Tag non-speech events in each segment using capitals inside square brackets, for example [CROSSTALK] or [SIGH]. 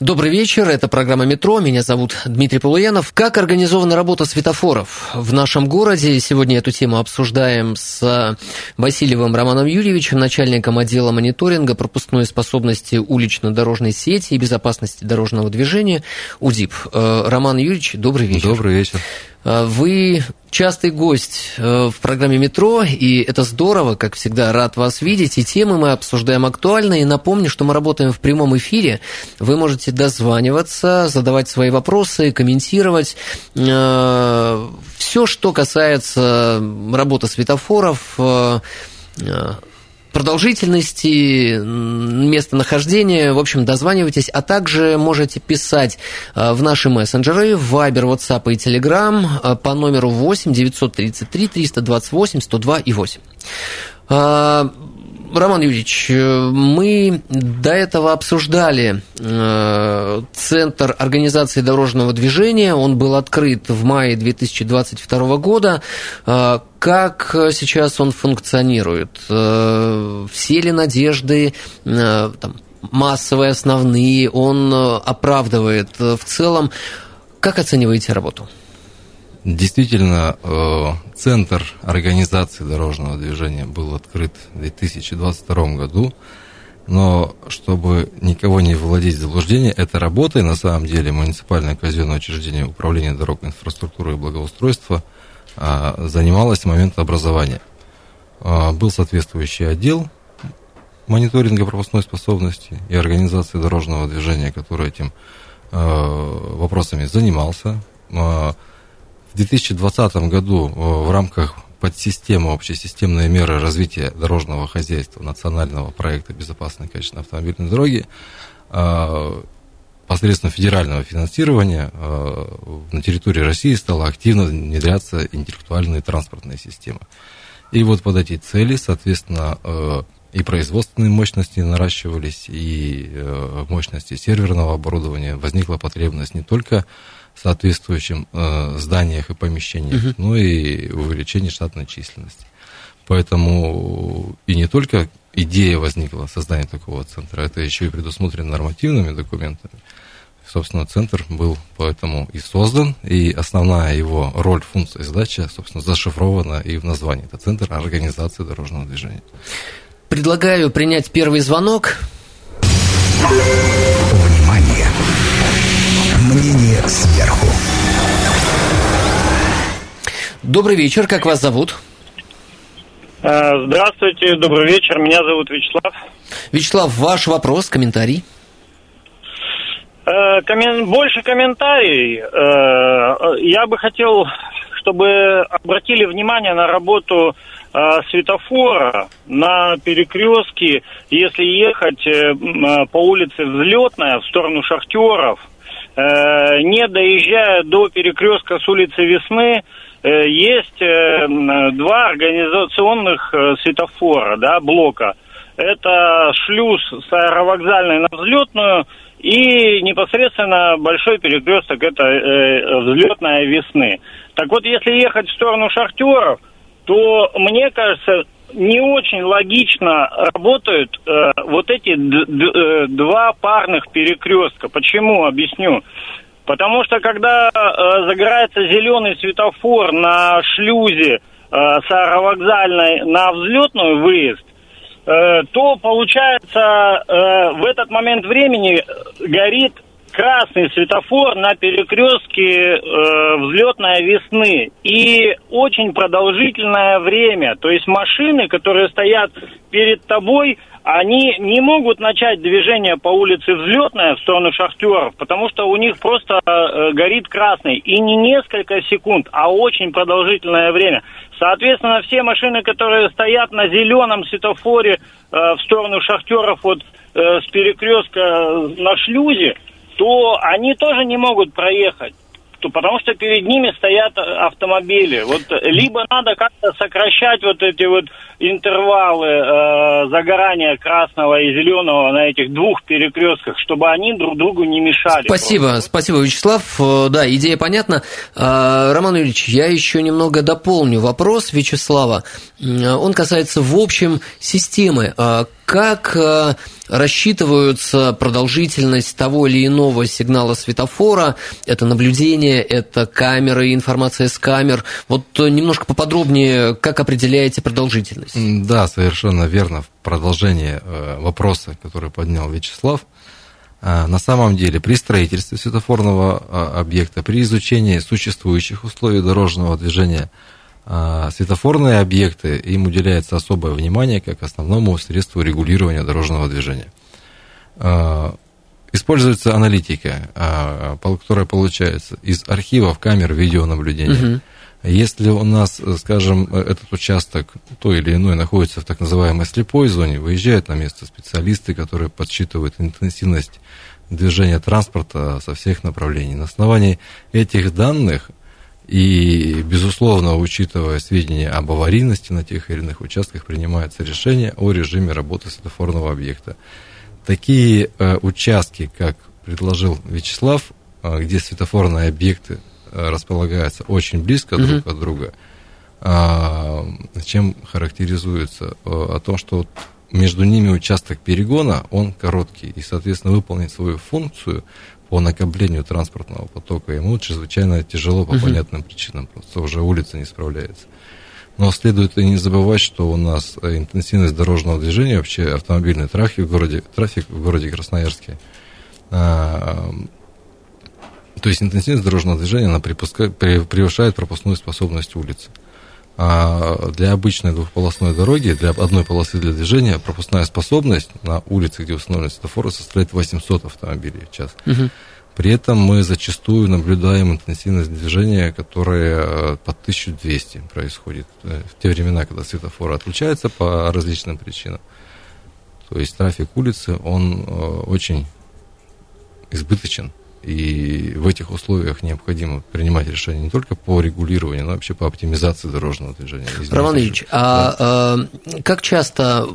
Добрый вечер, это программа «Метро», меня зовут Дмитрий Полуянов. Как организована работа светофоров в нашем городе? Сегодня эту тему обсуждаем с Васильевым Романом Юрьевичем, начальником отдела мониторинга пропускной способности улично-дорожной сети и безопасности дорожного движения УДИП. Э, Роман Юрьевич, добрый вечер. Добрый вечер. Э, вы частый гость э, в программе «Метро», и это здорово, как всегда, рад вас видеть. И темы мы обсуждаем актуальные. И напомню, что мы работаем в прямом эфире. Вы можете дозваниваться, задавать свои вопросы, комментировать. Э, Все, что касается работы светофоров, продолжительности, местонахождения, в общем, дозванивайтесь, а также можете писать э, в наши мессенджеры, в Viber, WhatsApp и Telegram э, по номеру 8 933 328 102 и 8. Роман Юрьевич, мы до этого обсуждали э, Центр организации дорожного движения. Он был открыт в мае 2022 года. Э, как сейчас он функционирует? Э, все ли надежды там, массовые, основные, он оправдывает в целом? Как оцениваете работу? Действительно, э, Центр организации дорожного движения был открыт в 2022 году, но чтобы никого не вводить в заблуждение, этой работой на самом деле муниципальное казенное учреждение управления дорог, инфраструктуры и благоустройства а, занималось с момента образования. А, был соответствующий отдел мониторинга пропускной способности и организации дорожного движения, который этим а, вопросами занимался. В 2020 году э, в рамках подсистемы общесистемные меры развития дорожного хозяйства национального проекта безопасной и качественной автомобильной дороги э, посредством федерального финансирования э, на территории России стала активно внедряться интеллектуальные транспортные системы. И вот под эти цели, соответственно, и производственные мощности наращивались, и мощности серверного оборудования. Возникла потребность не только соответствующим э, зданиях и помещениях, угу. ну и увеличение штатной численности. Поэтому и не только идея возникла создания такого центра, это еще и предусмотрено нормативными документами. Собственно, центр был поэтому и создан, и основная его роль, функция и задача, собственно, зашифрована и в названии. Это Центр организации дорожного движения. Предлагаю принять первый звонок. Внимание! Добрый вечер, как вас зовут? Э, здравствуйте, добрый вечер, меня зовут Вячеслав. Вячеслав, ваш вопрос, комментарий? Э, коммен... Больше комментарий. Э, я бы хотел, чтобы обратили внимание на работу светофора на перекрестке, если ехать по улице Взлетная в сторону шахтеров – не доезжая до перекрестка с улицы Весны, есть э, два организационных светофора, да, блока. Это шлюз с аэровокзальной на взлетную и непосредственно большой перекресток, это взлетная Весны. Так вот, если ехать в сторону шахтеров, то, мне кажется, не очень логично работают э, вот эти э, два парных перекрестка. Почему? Объясню. Потому что когда э, загорается зеленый светофор на шлюзе э, с аэровокзальной на взлетную выезд, э, то получается э, в этот момент времени горит красный светофор на перекрестке э, взлетная весны. И очень продолжительное время. То есть машины, которые стоят перед тобой, они не могут начать движение по улице взлетная в сторону шахтеров, потому что у них просто э, горит красный. И не несколько секунд, а очень продолжительное время. Соответственно, все машины, которые стоят на зеленом светофоре э, в сторону шахтеров вот э, с перекрестка на шлюзе, то они тоже не могут проехать. Что, потому что перед ними стоят автомобили. Вот либо надо как-то сокращать вот эти вот интервалы э, загорания красного и зеленого на этих двух перекрестках, чтобы они друг другу не мешали. Спасибо, просто. спасибо, Вячеслав. Э, да, идея понятна. Э, Роман Юрьевич, я еще немного дополню вопрос Вячеслава. Он касается в общем системы. Как рассчитываются продолжительность того или иного сигнала светофора, это наблюдение, это камеры, информация с камер. Вот немножко поподробнее, как определяете продолжительность? Да, совершенно верно. В продолжение э, вопроса, который поднял Вячеслав, э, на самом деле при строительстве светофорного э, объекта, при изучении существующих условий дорожного движения, светофорные объекты, им уделяется особое внимание как основному средству регулирования дорожного движения. Используется аналитика, которая получается из архивов камер видеонаблюдения. Угу если у нас, скажем, этот участок, то или иной, находится в так называемой слепой зоне, выезжают на место специалисты, которые подсчитывают интенсивность движения транспорта со всех направлений. На основании этих данных и, безусловно, учитывая сведения об аварийности на тех или иных участках, принимается решение о режиме работы светофорного объекта. Такие э, участки, как предложил Вячеслав, э, где светофорные объекты располагаются очень близко друг угу. от друга, а, чем характеризуется э, о том, что между ними участок перегона, он короткий, и, соответственно, выполнить свою функцию по накоплению транспортного потока ему чрезвычайно тяжело по угу. понятным причинам, просто уже улица не справляется. Но следует и не забывать, что у нас интенсивность дорожного движения, вообще автомобильный трафик в городе, трафик в городе Красноярске а, то есть интенсивность дорожного движения она превышает пропускную способность улицы. А для обычной двухполосной дороги, для одной полосы для движения, пропускная способность на улице, где установлены светофоры, составляет 800 автомобилей в час. Угу. При этом мы зачастую наблюдаем интенсивность движения, которая под 1200 происходит э, в те времена, когда светофоры отключаются по различным причинам. То есть трафик улицы, он э, очень избыточен. И в этих условиях необходимо принимать решения не только по регулированию, но вообще по оптимизации дорожного движения. Извините, Роман Ильич, а, а как часто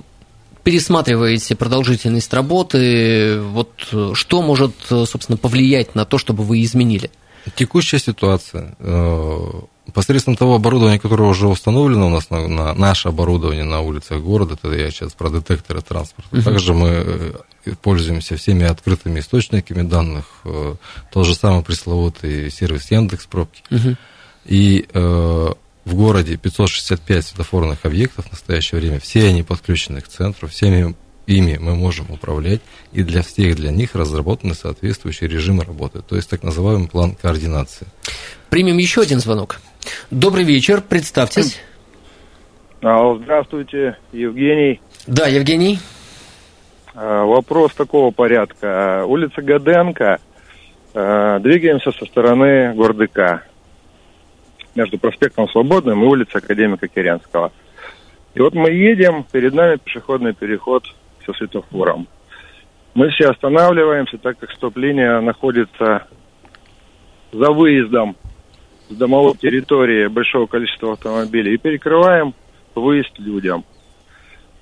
пересматриваете продолжительность работы? Вот что может, собственно, повлиять на то, чтобы вы изменили? Текущая ситуация э, посредством того оборудования, которое уже установлено у нас на, на наше оборудование на улицах города, это я сейчас про детекторы транспорта. Uh-huh. Также мы э, пользуемся всеми открытыми источниками данных, э, тот же самый пресловутый сервис Яндекс Пробки. Uh-huh. И э, в городе 565 светофорных объектов в настоящее время, все они подключены к центру, всеми ими мы можем управлять, и для всех для них разработаны соответствующие режимы работы, то есть так называемый план координации. Примем еще один звонок. Добрый вечер, представьтесь. Здравствуйте, Евгений. Да, Евгений. А, вопрос такого порядка. Улица Гаденко. А, двигаемся со стороны Гордыка. Между проспектом Свободным и улицей Академика Керенского. И вот мы едем, перед нами пешеходный переход со светофором. Мы все останавливаемся, так как стоп-линия находится за выездом с домовой территории большого количества автомобилей и перекрываем выезд людям.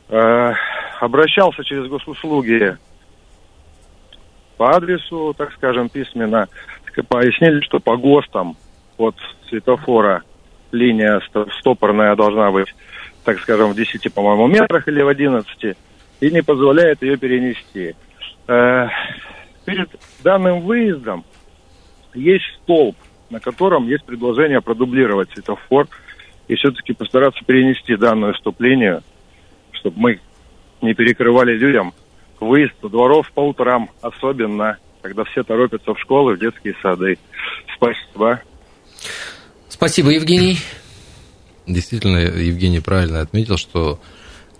Э, обращался через госуслуги по адресу, так скажем, письменно. Пояснили, что по ГОСТам от светофора линия стопорная должна быть, так скажем, в 10, по-моему, метрах или в 11, и не позволяет ее перенести. Э, перед данным выездом есть столб на котором есть предложение продублировать светофор и все-таки постараться перенести данную стоп-линию, чтобы мы не перекрывали людям выезд со дворов по утрам, особенно когда все торопятся в школы, в детские сады. Спасибо. Спасибо, Евгений. Действительно, Евгений правильно отметил, что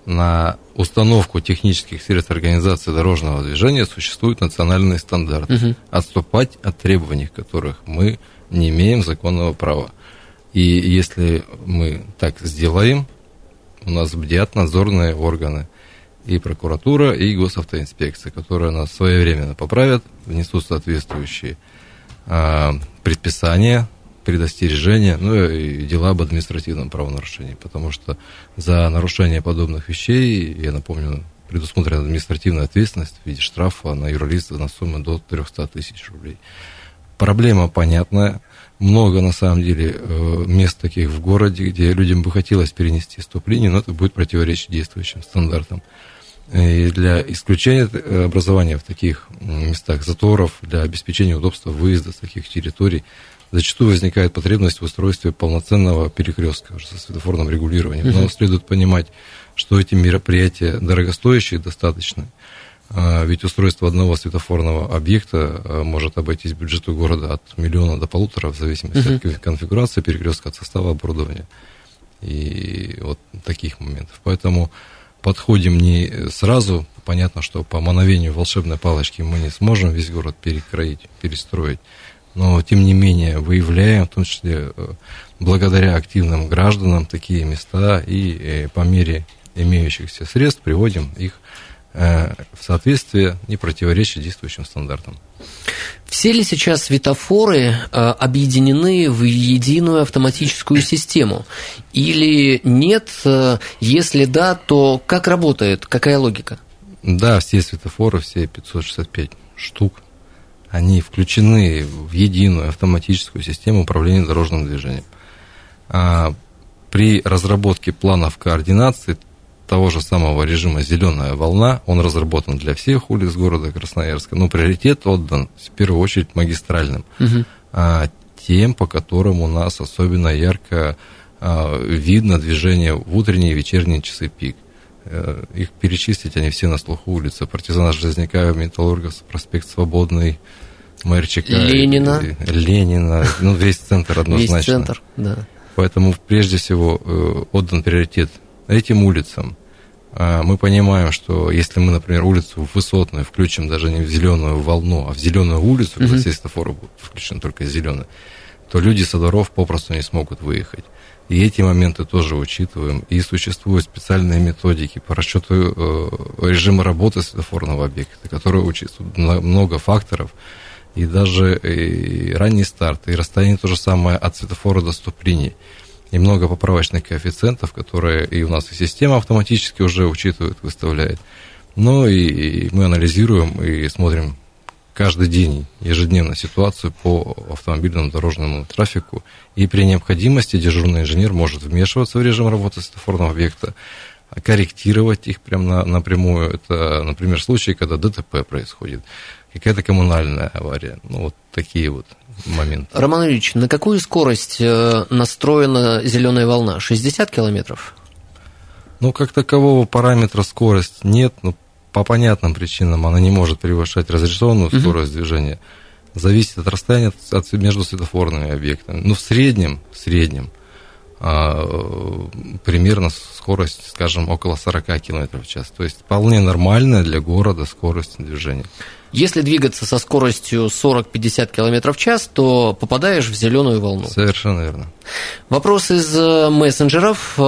на установку технических средств организации дорожного движения существуют национальные стандарты. Угу. Отступать от требований, которых мы не имеем законного права. И если мы так сделаем, у нас бдят надзорные органы, и прокуратура, и госавтоинспекция, которые нас своевременно поправят, внесут соответствующие а, предписания, предостережения, ну и дела об административном правонарушении, потому что за нарушение подобных вещей, я напомню, предусмотрена административная ответственность в виде штрафа на юрлица на сумму до 300 тысяч рублей. Проблема понятная. Много, на самом деле, э, мест таких в городе, где людям бы хотелось перенести стоп-линию, но это будет противоречить действующим стандартам. И для исключения образования в таких местах заторов, для обеспечения удобства выезда с таких территорий, зачастую возникает потребность в устройстве полноценного перекрестка уже со светофорным регулированием. Но следует понимать, что эти мероприятия дорогостоящие достаточно, ведь устройство одного светофорного объекта а, может обойтись бюджету города от миллиона до полутора, в зависимости uh-huh. от конфигурации перекрестка, от состава оборудования и вот таких моментов. Поэтому подходим не сразу. Понятно, что по мановению волшебной палочки мы не сможем весь город перекроить, перестроить. Но, тем не менее, выявляем, в том числе э, благодаря активным гражданам, такие места и э, по мере имеющихся средств приводим их Э, в соответствии, не противоречия действующим стандартам. Все ли сейчас светофоры э, объединены в единую автоматическую систему? Или нет? Э, если да, то как работает? Какая логика? Да, все светофоры, все 565 штук, они включены в единую автоматическую систему управления дорожным движением. А при разработке планов координации того же самого режима «Зеленая волна». Он разработан для всех улиц города Красноярска, но приоритет отдан в первую очередь магистральным, угу. а, тем, по которым у нас особенно ярко а, видно движение в утренние и вечерние часы пик. А, их перечислить, они все на слуху улицы. Партизана Железняка, Металлургов, проспект Свободный, Мэрчика. Ленина. Ленина. Ну, весь центр однозначно. Весь центр, да. Поэтому, прежде всего, э, отдан приоритет этим улицам а, мы понимаем, что если мы, например, улицу высотную включим даже не в зеленую волну, а в зеленую улицу, uh-huh. когда светофоры будут включены только зеленые, то люди со дворов попросту не смогут выехать. И эти моменты тоже учитываем. И существуют специальные методики по расчету э, режима работы светофорного объекта, которые учитывают много факторов. И даже и ранний старт, и расстояние то же самое от светофора до стоп-линии и много поправочных коэффициентов, которые и у нас и система автоматически уже учитывает, выставляет. Но и, и мы анализируем и смотрим каждый день, ежедневно ситуацию по автомобильному дорожному трафику. И при необходимости дежурный инженер может вмешиваться в режим работы светофорного объекта, корректировать их прямо на, напрямую. Это, например, случаи, когда ДТП происходит, какая-то коммунальная авария. Ну, вот такие вот момент. Роман Ильич, на какую скорость э, настроена зеленая волна? 60 километров? Ну, как такового параметра скорость нет, но по понятным причинам она не может превышать разрешенную угу. скорость движения. Зависит от расстояния от, между светофорными объектами. Ну, в среднем, в среднем, а, примерно скорость, скажем, около 40 км в час. То есть вполне нормальная для города скорость движения. Если двигаться со скоростью 40-50 км в час, то попадаешь в зеленую волну. Совершенно верно. Вопрос из э, мессенджеров.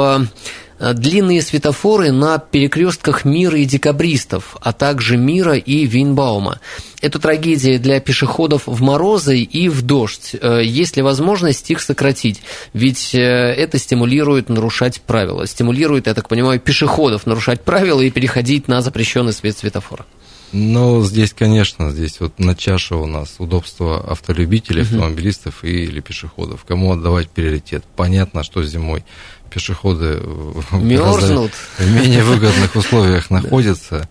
Э, длинные светофоры на перекрестках Мира и Декабристов, а также Мира и Винбаума. Это трагедия для пешеходов в морозы и в дождь. Э, есть ли возможность их сократить? Ведь это стимулирует нарушать правила. Стимулирует, я так понимаю, пешеходов нарушать правила и переходить на запрещенный свет светофора. Ну, здесь, конечно, здесь вот на чаше у нас удобство автолюбителей, автомобилистов и, или пешеходов. Кому отдавать приоритет? Понятно, что зимой пешеходы Мерзнут. в менее выгодных условиях [LAUGHS] находятся.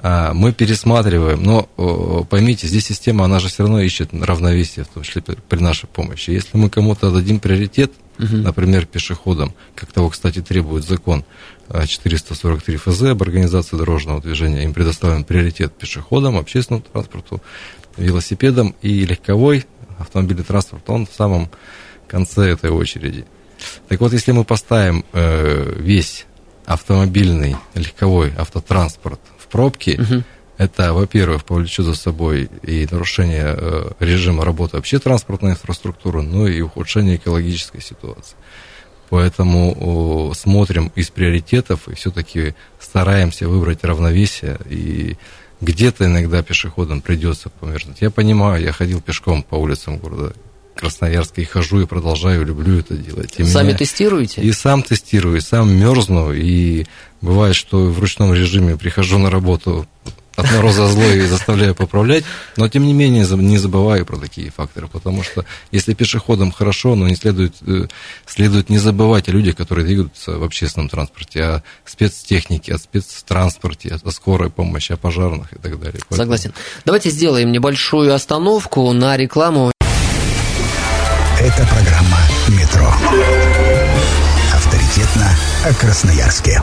А, мы пересматриваем, но поймите, здесь система, она же все равно ищет равновесие, в том числе при нашей помощи. Если мы кому-то дадим приоритет, угу. например, пешеходам, как того, кстати, требует закон 443 а, ФЗ об организации дорожного движения, им предоставлен приоритет пешеходам, общественному транспорту, велосипедам и легковой автомобильный транспорт, он в самом конце этой очереди. Так вот, если мы поставим э, весь автомобильный легковой автотранспорт пробки, угу. это, во-первых, повлечет за собой и нарушение э, режима работы вообще транспортной инфраструктуры, ну и ухудшение экологической ситуации. Поэтому смотрим из приоритетов и все-таки стараемся выбрать равновесие и где-то иногда пешеходам придется померзнуть. Я понимаю, я ходил пешком по улицам города Красноярска и хожу и продолжаю, люблю это делать. И Сами меня... тестируете? И сам тестирую, и сам мерзну, и бывает, что в ручном режиме прихожу на работу от мороза злой и заставляю поправлять, но тем не менее не забываю про такие факторы, потому что если пешеходам хорошо, но не следует, э, следует не забывать о людях, которые двигаются в общественном транспорте, о спецтехнике, о спецтранспорте, о скорой помощи, о пожарных и так далее. Поэтому... Согласен. Давайте сделаем небольшую остановку на рекламу. Это программа «Метро». Авторитетно о Красноярске.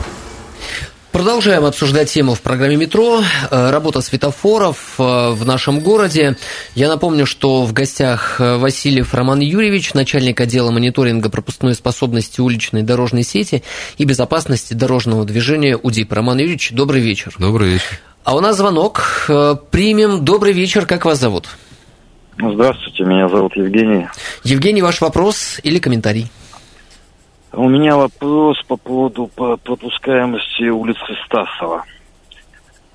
Продолжаем обсуждать тему в программе «Метро». Э, работа светофоров э, в нашем городе. Я напомню, что в гостях э, Васильев Роман Юрьевич, начальник отдела мониторинга пропускной способности уличной дорожной сети и безопасности дорожного движения УДИП. Роман Юрьевич, добрый вечер. Добрый вечер. А у нас звонок. Примем. Добрый вечер. Как вас зовут? Здравствуйте, меня зовут Евгений. Евгений, ваш вопрос или комментарий? У меня вопрос по поводу пропускаемости улицы Стасова.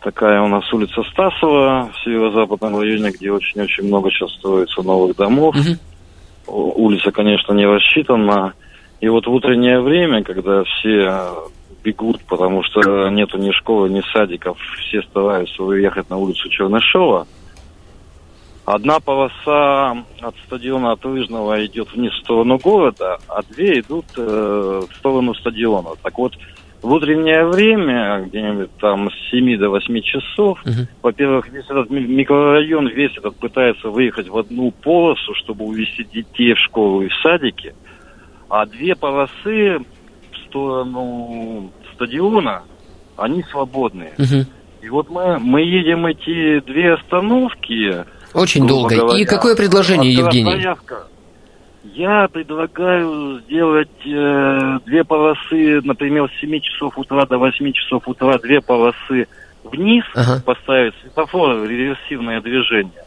Такая у нас улица Стасова в северо-западном районе, где очень-очень много сейчас строится новых домов. Угу. Улица, конечно, не рассчитана. И вот в утреннее время, когда все бегут, потому что нету ни школы, ни садиков, все стараются выехать на улицу Чернышова, Одна полоса от стадиона от Лыжного идет вниз в сторону города, а две идут э, в сторону стадиона. Так вот, в утреннее время, где-нибудь там с 7 до 8 часов, uh-huh. во-первых, весь этот микрорайон, весь этот пытается выехать в одну полосу, чтобы увезти детей в школу и в садики, а две полосы в сторону стадиона, они свободные. Uh-huh. И вот мы, мы едем эти две остановки, очень долго. Говоря. И какое предложение, Евгений? Заявка. Я предлагаю сделать э, две полосы, например, с 7 часов утра до 8 часов утра, две полосы вниз, ага. поставить светофор, реверсивное движение.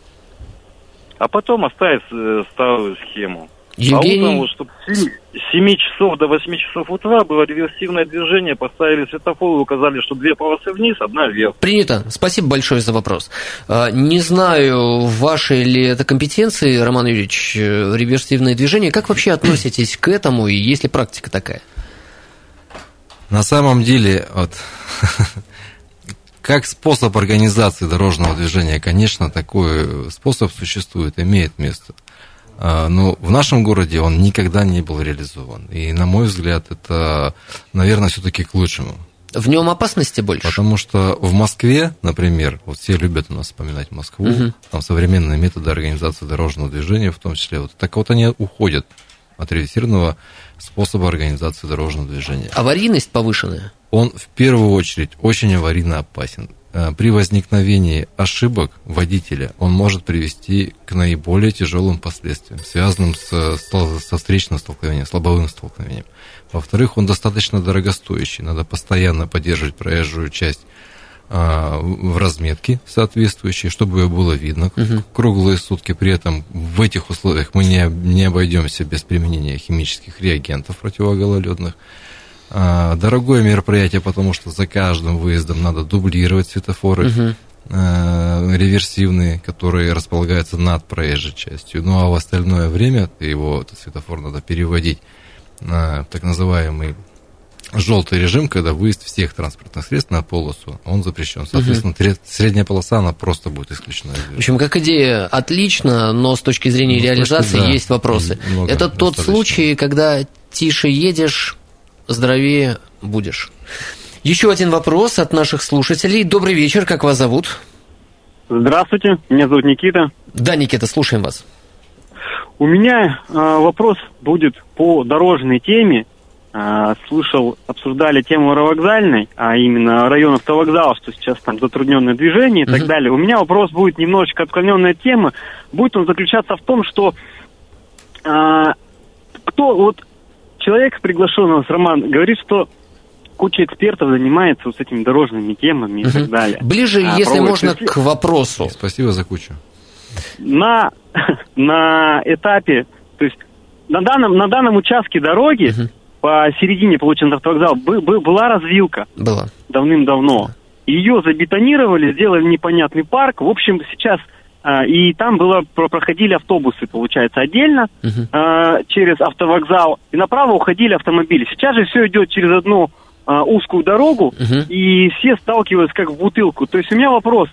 А потом оставить э, старую схему. Евгений... А утром, чтобы с 7 часов до 8 часов утра было реверсивное движение, поставили светофор, указали, что две полосы вниз, одна вверх. Принято. Спасибо большое за вопрос. А, не знаю, ваши ли это компетенции, Роман Юрьевич, э, реверсивное движение. Как вообще относитесь к этому и есть ли практика такая? На самом деле, вот, [LAUGHS] как способ организации дорожного движения, конечно, такой способ существует, имеет место. А, но в нашем городе он никогда не был реализован. И, на мой взгляд, это, наверное, все-таки к лучшему. В нем опасности больше. Потому что в Москве, например, вот все любят у нас вспоминать Москву, угу. там современные методы организации дорожного движения, в том числе, вот так вот они уходят от реверсивного способа организации дорожного движения. Аварийность повышенная? Он в первую очередь очень аварийно опасен. Э, при возникновении ошибок водителя он может привести к наиболее тяжелым последствиям, связанным с, со встречным столкновением, с лобовым столкновением. Во-вторых, он достаточно дорогостоящий, надо постоянно поддерживать проезжую часть а, в разметке соответствующей, чтобы ее было видно угу. круглые сутки. При этом в этих условиях мы не, не обойдемся без применения химических реагентов противогололедных. А, дорогое мероприятие, потому что за каждым выездом надо дублировать светофоры. Угу реверсивные, которые располагаются над проезжей частью. Ну а в остальное время его этот светофор надо переводить на так называемый желтый режим, когда выезд всех транспортных средств на полосу, он запрещен. Соответственно, угу. средняя полоса, она просто будет исключена. В общем, как идея отлично, но с точки зрения ну, реализации точки, да, есть вопросы. Это тот случай, когда тише едешь, здоровее будешь. Еще один вопрос от наших слушателей. Добрый вечер, как вас зовут? Здравствуйте, меня зовут Никита. Да, Никита, слушаем вас. У меня э, вопрос будет по дорожной теме. Э, слышал, обсуждали тему аэровокзальной, а именно район автовокзала, что сейчас там затрудненное движение и uh-huh. так далее. У меня вопрос будет немножечко отклоненная тема. Будет он заключаться в том, что э, кто вот человек, приглашенный с Роман, говорит, что куча экспертов занимается вот этими дорожными темами и так далее. Ближе, а, если можно, к вопросу. Спасибо за кучу. На, [LAUGHS] на этапе, то есть на данном, на данном участке дороги угу. по середине, получен автовокзал, был, была развилка. Была. Давным-давно. ее забетонировали, сделали непонятный парк. В общем, сейчас и там было, проходили автобусы, получается, отдельно uh-huh. через автовокзал, и направо уходили автомобили. Сейчас же все идет через одну а, узкую дорогу, uh-huh. и все сталкиваются как в бутылку. То есть у меня вопрос.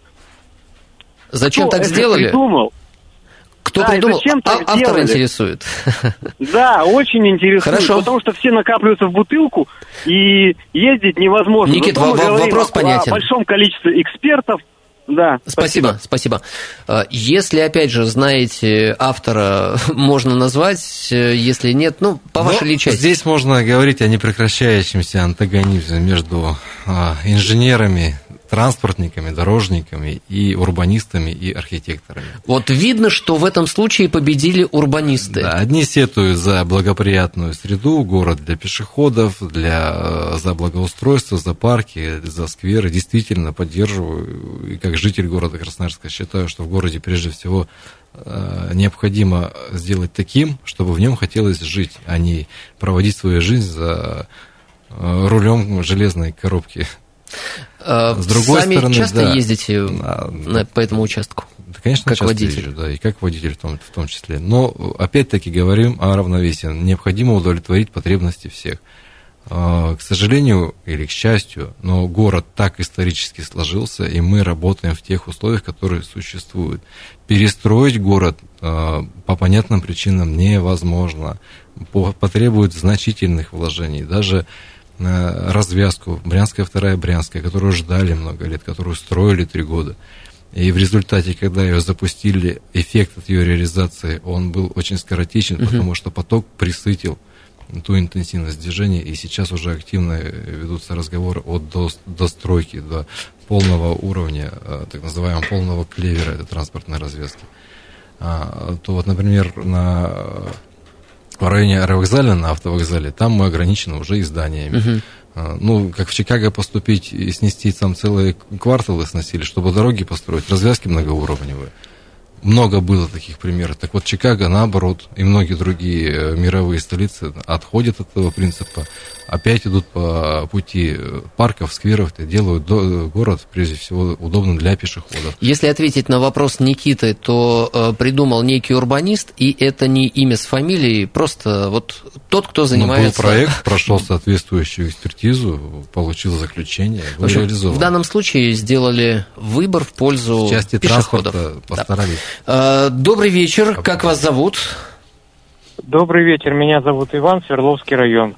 Зачем так сделали? Придумал? Кто да, придумал? Зачем так а, автор интересует. [LAUGHS] Да, очень интересует. Хорошо. Потому что все накапливаются в бутылку, и ездить невозможно. Никит, вопрос понятен. О большом количестве экспертов, да. Спасибо, спасибо. А, если, опять же, знаете автора, [LAUGHS] можно назвать, э, если нет, ну, по вашей ли части. Здесь можно говорить о непрекращающемся антагонизме между а, инженерами, транспортниками, дорожниками и урбанистами и архитекторами. Вот видно, что в этом случае победили урбанисты. Да, одни сетуют за благоприятную среду, город для пешеходов, для, э, за благоустройство, за парки, за скверы. Действительно поддерживаю. И как житель города Красноярска считаю, что в городе прежде всего э, необходимо сделать таким, чтобы в нем хотелось жить, а не проводить свою жизнь за э, рулем железной коробки С другой Сами стороны, часто да, ездите да, по этому участку? Да, конечно, как часто водитель. езжу, да, и как водитель в том, в том числе. Но, опять-таки, говорим о равновесии. Необходимо удовлетворить потребности всех. Э, к сожалению или к счастью, но город так исторически сложился, и мы работаем в тех условиях, которые существуют. Перестроить город по понятным причинам невозможно. Потребует значительных вложений. Даже развязку, Брянская вторая Брянская, которую ждали много лет, которую строили три года. И в результате, когда ее запустили, эффект от ее реализации, он был очень скоротечен, uh потому что поток присытил ту интенсивность движения, и сейчас уже активно ведутся разговоры о достройке до полного уровня, э, так называемого полного клевера этой транспортной развязки. А, то вот, например, на в районе аэровокзаля, на автовокзале, там мы ограничены уже изданиями. Угу. Ну, как в Чикаго поступить и снести там целые кварталы сносили, чтобы дороги построить, развязки многоуровневые. Много было таких примеров. Так вот, Чикаго, наоборот, и многие другие э, мировые столицы отходят от этого принципа, опять идут по пути э, парков, скверов, и делают город, прежде всего, удобным для пешеходов. Если ответить на вопрос Никиты, то э, придумал некий урбанист, и это не имя с фамилией, просто вот тот, кто занимается... Но был проект, прошел соответствующую экспертизу, получил заключение, был в общем, реализован. В данном случае сделали выбор в пользу в части пешеходов. постарались. Да. Э, добрый вечер, как вас зовут? Добрый вечер, меня зовут Иван, Свердловский район.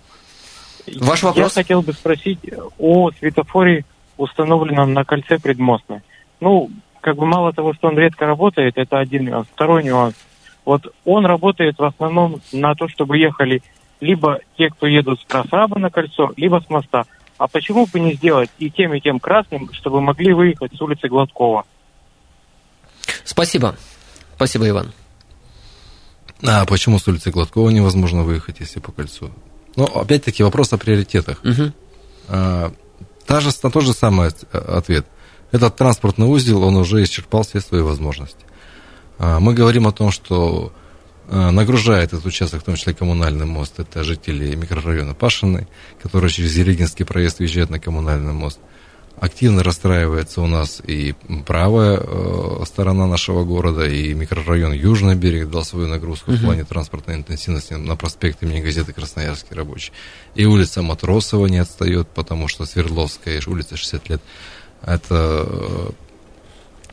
Ваш вопрос? Я хотел бы спросить о светофоре, установленном на кольце предмостной. Ну, как бы мало того, что он редко работает, это один нюанс. Второй нюанс. Вот он работает в основном на то, чтобы ехали либо те, кто едут с Красаба на кольцо, либо с моста. А почему бы не сделать и тем, и тем красным, чтобы могли выехать с улицы Гладкова? Спасибо. Спасибо, Иван. А почему с улицы Гладкова невозможно выехать, если по кольцу? Ну, опять-таки, вопрос о приоритетах. Угу. А, та же, тот же самый ответ. Этот транспортный узел, он уже исчерпал все свои возможности. А, мы говорим о том, что а, нагружает этот участок, в том числе коммунальный мост, это жители микрорайона Пашиной, которые через Ерегинский проезд въезжают на коммунальный мост – Активно расстраивается у нас и правая э, сторона нашего города, и микрорайон Южный берег дал свою нагрузку uh-huh. в плане транспортной интенсивности на проспект имени газеты «Красноярский рабочий». И улица Матросова не отстает, потому что Свердловская улица 60 лет. Это э,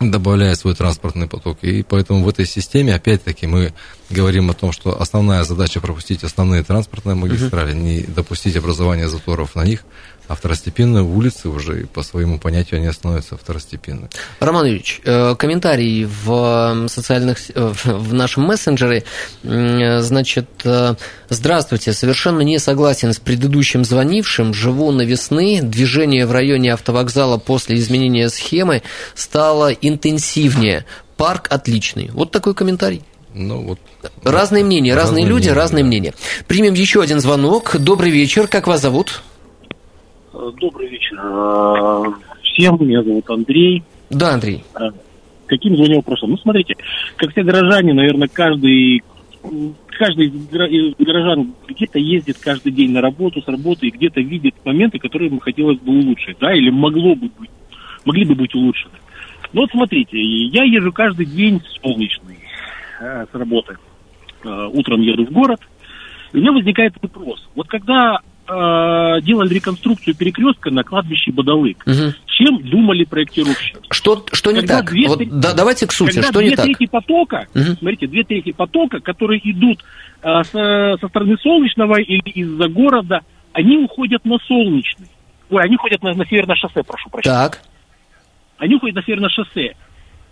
добавляет свой транспортный поток. И поэтому в этой системе, опять-таки, мы говорим о том, что основная задача пропустить основные транспортные магистрали, uh-huh. не допустить образования заторов на них, а второстепенные улицы уже по своему понятию они становятся второстепенными. Роман Юрьевич, э, комментарий в социальных, э, [LAUGHS] в нашем мессенджере, значит, э, здравствуйте, совершенно не согласен с предыдущим звонившим, живу на весны, движение в районе автовокзала после изменения схемы стало интенсивнее, парк отличный. Вот такой комментарий. Ну, вот, разные мнения, разные, разные люди, мнения, разные да. мнения. Примем еще один звонок. Добрый вечер, как вас зовут? Добрый вечер э, всем. Меня зовут Андрей. Да, Андрей. Э, каким звонил вопросом? Ну, смотрите, как все горожане, наверное, каждый каждый горожан где-то ездит каждый день на работу, с работы, и где-то видит моменты, которые ему хотелось бы улучшить, да, или могло бы быть могли бы быть улучшены. Ну вот смотрите, я езжу каждый день солнечный э, с работы. Э, утром еду в город. И у меня возникает вопрос. Вот когда э, делали реконструкцию перекрестка на кладбище Бадалык, Мгм. чем думали проектировщики? Что, что не Когда так? две Вот, да, давайте к сути, Когда что две не так? трети потока, Мгм. смотрите, две трети потока, которые идут э, со, со стороны Солнечного или из-за города, они уходят на Солнечный. Ой, они ходят на, на Северное шоссе, прошу прощения. Так, Они уходят на Северное шоссе.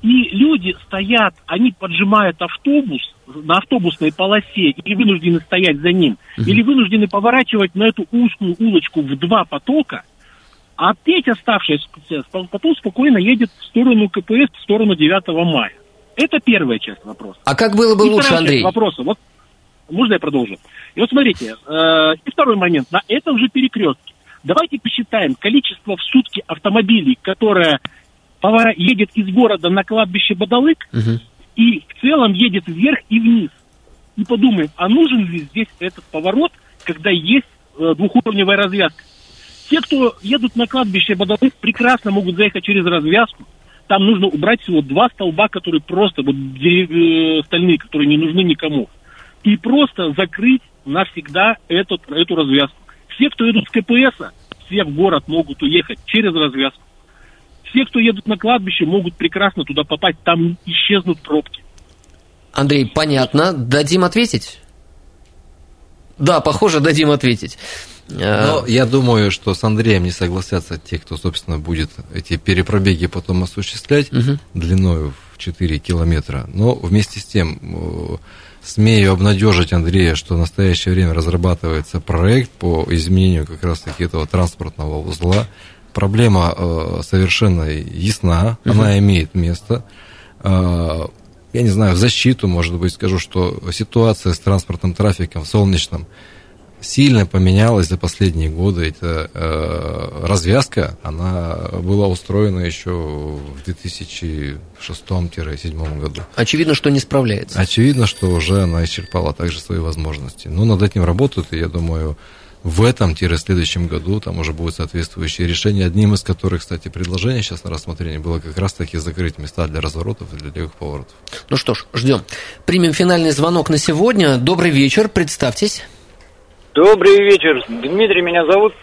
И люди стоят, они поджимают автобус на автобусной полосе или вынуждены стоять за ним, или вынуждены поворачивать на эту узкую улочку в два потока, а треть оставшаяся потом спокойно едет в сторону КПС, в сторону 9 мая. Это первая часть вопроса. а как было бы И лучше, Андрей? Вопроса. Вот, можно я продолжу? И вот смотрите, э, и второй момент. На этом же перекрестке. Давайте посчитаем количество в сутки автомобилей, которое едет из города на кладбище Бадалык Мгм. и в целом едет вверх и вниз. И подумаем, а нужен ли здесь этот поворот, когда есть э, двухуровневая развязка? Те, кто едут на кладбище Бадалык, прекрасно могут заехать через развязку. Там нужно убрать всего два столба, которые просто вот дерев- э, стальные, которые не нужны никому. И просто закрыть навсегда этот, эту развязку. Все, кто едут с КПСа, все в город могут уехать через развязку. Все, кто едут на кладбище, могут прекрасно туда попасть, там исчезнут пробки. Андрей, понятно. Дадим ответить? Да, похоже, дадим ответить. Э, Но я думаю, что с Андреем не согласятся те, кто, собственно, будет эти перепробеги потом осуществлять Мгм. длиною в 4 километра. Но вместе с тем э, смею обнадежить Андрея, что в настоящее время разрабатывается проект по изменению как раз-таки этого транспортного узла. Проблема э, совершенно ясна, она имеет место. Э, я не знаю, в защиту, может быть, скажу, что ситуация с транспортным трафиком в Солнечном сильно поменялась за последние годы. Эта э, развязка, она была устроена еще в 2006-2007 году. Очевидно, что не справляется. Очевидно, что уже она исчерпала также свои возможности. Но над этим работают, и я думаю, в этом-следующем году там уже будут соответствующие решения, одним из которых, кстати, предложение сейчас на рассмотрение было как раз-таки закрыть места для разворотов и для левых поворотов. Ну что ж, ждем. Примем финальный звонок на сегодня. Добрый вечер, представьтесь. Добрый вечер. Дмитрий меня зовут.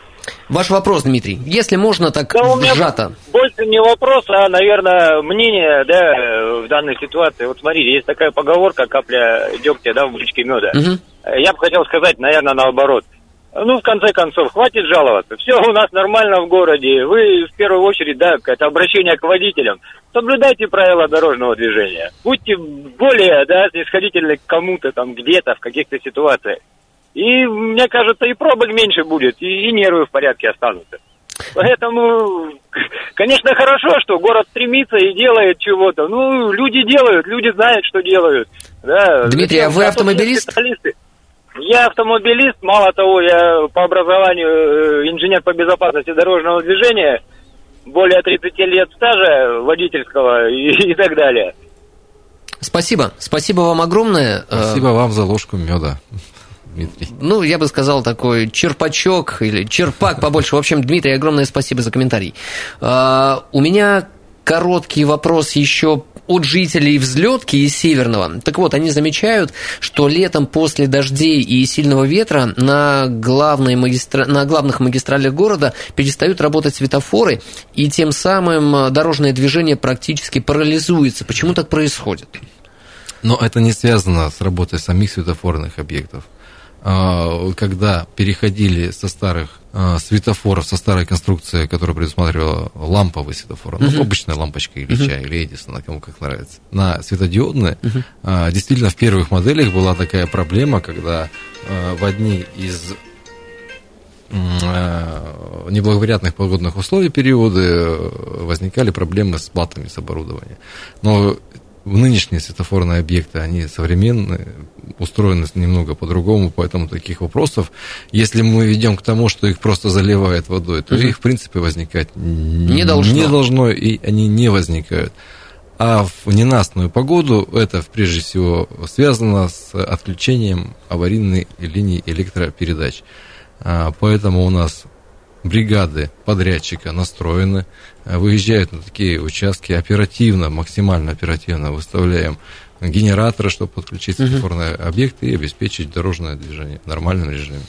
Ваш вопрос, Дмитрий. Если можно, так Да, у меня сжато. Больше не вопрос, а, наверное, мнение, да, в данной ситуации. Вот смотрите, есть такая поговорка, капля дегтя, да, в бычке меда. Мгм. Я бы хотел сказать, наверное, наоборот. Ну, в конце концов, хватит жаловаться. Все у нас нормально в городе. Вы, в первую очередь, да, это обращение к водителям. Соблюдайте правила дорожного движения. Будьте более, да, снисходительны к кому-то там где-то в каких-то ситуациях. И, мне кажется, и пробок меньше будет, и, и нервы в порядке останутся. Поэтому, конечно, хорошо, что город стремится и делает чего-то. Ну, люди делают, люди знают, что делают. Да. Дмитрий, а вы автомобилист? специалисты. Я автомобилист, мало того, я по образованию э, инженер по безопасности дорожного движения, более 30 лет стажа водительского и, и так далее. Спасибо. Спасибо вам огромное. Э, Спасибо вам за ложку меда, Дмитрий. Ну, я бы сказал, такой черпачок или черпак побольше. В общем, Дмитрий, огромное спасибо за комментарий. А, У меня короткий вопрос еще от жителей взлетки из Северного. Так вот, они замечают, что летом после дождей и сильного ветра на, главной магистра... на главных магистралях города перестают работать светофоры, и тем самым э, дорожное движение практически парализуется. Почему так происходит? Но это не связано с работой самих светофорных объектов. А, Когда переходили со старых светофоров, со старой конструкции, которая предусматривала ламповый светофор, ну, Мгм. обычная лампочка Ильича или Эдисона, кому как нравится, на светодиодные, а, действительно в первых моделях была такая проблема, когда а, в одни из э, неблагоприятных погодных условий периоды э, возникали проблемы с платами с оборудования. Но нынешние светофорные объекты, они современные, устроены немного по-другому, поэтому таких вопросов, если мы ведем к тому, что их просто заливает водой, то их, в принципе, возникать Не должно. не должно, и они не возникают. А в ненастную погоду это, прежде всего, связано с отключением аварийной линии электропередач. А, Поэтому у нас бригады подрядчика настроены, выезжают на такие участки оперативно, максимально оперативно выставляем генераторы, чтобы подключить светофорные угу. объекты и обеспечить дорожное движение в нормальном режиме.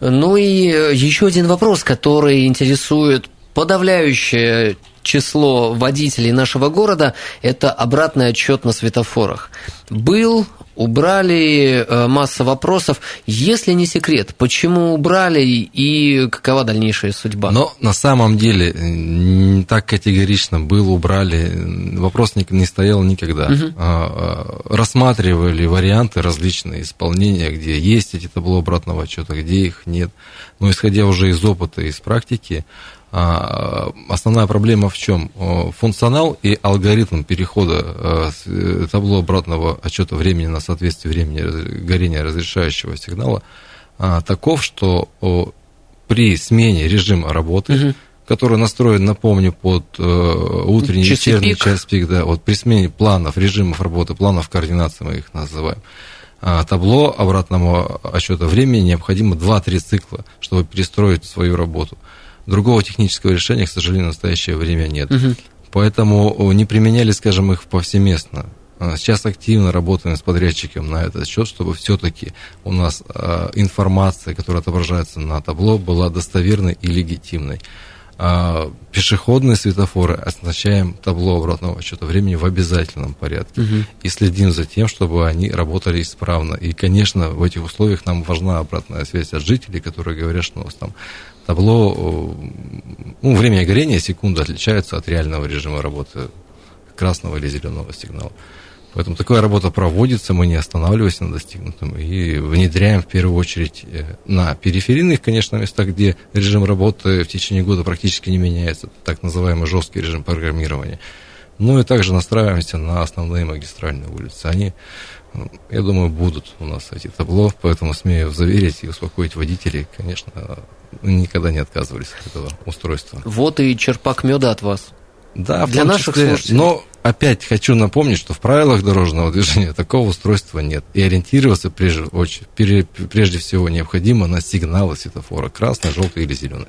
Ну и э, еще один вопрос, который интересует подавляющее число водителей нашего города – это обратный отчет на светофорах. Был, убрали, э, масса вопросов. Если не секрет, почему убрали и какова дальнейшая судьба? Но на самом деле не так категорично был, убрали, вопрос не, не стоял никогда. Угу. Рассматривали варианты различные исполнения, где есть эти табло обратного отчета, где их нет. Но исходя уже из опыта, из практики, основная проблема в чем? Функционал и алгоритм перехода э, э, табло обратного отчета времени на соответствие времени горения разрешающего сигнала а, таков, что при смене режима работы, угу. который настроен, напомню, под э, утренний, Часы вечерний пик. час пик, да, вот при смене планов, режимов работы, планов координации мы их называем, а, табло обратного отчета времени необходимо 2-3 цикла, чтобы перестроить свою работу. Другого технического решения, к сожалению, в настоящее время нет. Угу. Поэтому не применяли, скажем, их повсеместно. А сейчас активно работаем с подрядчиком на этот счет, чтобы все-таки у нас а, информация, которая отображается на табло, была достоверной и легитимной. А пешеходные светофоры оснащаем табло обратного отчета времени в обязательном порядке. Угу. И следим за тем, чтобы они работали исправно. И, конечно, в этих условиях нам важна обратная связь от жителей, которые говорят, что у нас там табло, ну, время горения секунды отличается от реального режима работы красного или зеленого сигнала. Поэтому такая работа проводится, мы не останавливаемся на достигнутом и внедряем в первую очередь э, на периферийных, конечно, местах, где режим работы в течение года практически не меняется, так называемый жесткий режим программирования. Ну и также настраиваемся на основные магистральные улицы. Они я думаю, будут у нас эти табло, поэтому смею заверить и успокоить водителей, конечно, никогда не отказывались от этого устройства. Вот и черпак меда от вас. Да, Для наших числе, слушателей. Но опять хочу напомнить, что в правилах дорожного движения такого устройства нет. И ориентироваться прежде, прежде всего необходимо на сигналы светофора красный, желтый или зеленый.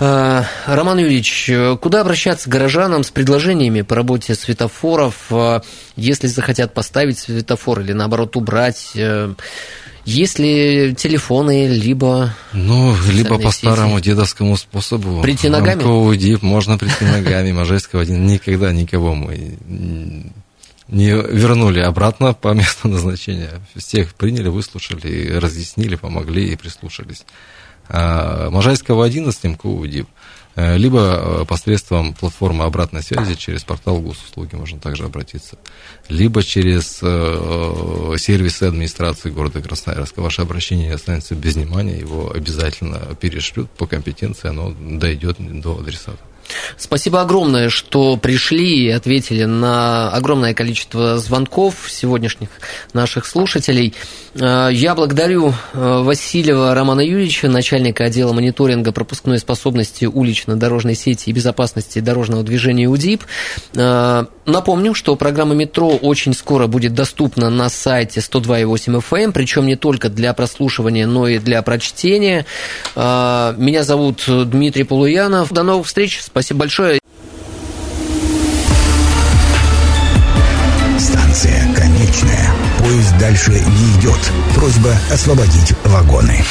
Э, Роман Юрьевич, куда обращаться горожанам с предложениями по работе светофоров, э, если захотят поставить светофор или наоборот убрать? Есть ли телефоны, либо... Ну, либо по сети? старому дедовскому способу. Прийти ногами? Дип, можно прийти ногами. Можайского один никогда никого мы не вернули обратно по месту назначения. Всех приняли, выслушали, разъяснили, помогли и прислушались. А, Можайского 11 МКУ УДИП, э, либо э, посредством платформы обратной связи через портал госуслуги можно также обратиться, либо через э, сервисы администрации города Красноярска. Ваше обращение останется без внимания, его обязательно перешлют по компетенции, оно дойдет до адресата. Спасибо огромное, что пришли и ответили на огромное количество звонков сегодняшних наших слушателей. Э, я благодарю э, Васильева Романа Юрьевича, начальника отдела мониторинга пропускной способности улично-дорожной сети и безопасности дорожного движения УДИП. Напомню, что программа «Метро» очень скоро будет доступна на сайте 102.8 FM, причем не только для прослушивания, но и для прочтения. Меня зовут Дмитрий Полуянов. До новых встреч. Спасибо большое. Станция конечная. Поезд дальше не идет. Просьба освободить вагоны.